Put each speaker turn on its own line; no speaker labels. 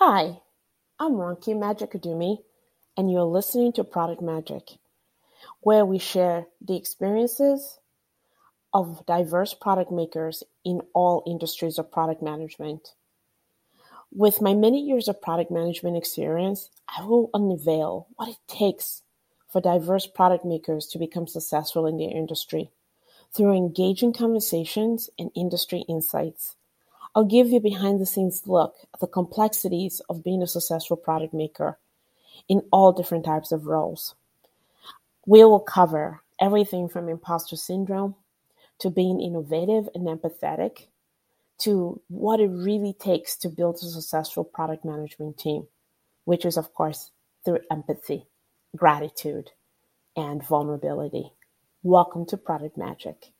Hi, I'm Ronke Majekodunmi, and you're listening to Product Magic, where we share the experiences of diverse product makers in all industries of product management. With my many years of product management experience, I will unveil what it takes for diverse product makers to become successful in their industry through engaging conversations and industry insights. I'll give you a behind the scenes look at the complexities of being a successful product maker in all different types of roles. We will cover everything from imposter syndrome to being innovative and empathetic to what it really takes to build a successful product management team, which is, of course, through empathy, gratitude, and vulnerability. Welcome to Product Magic.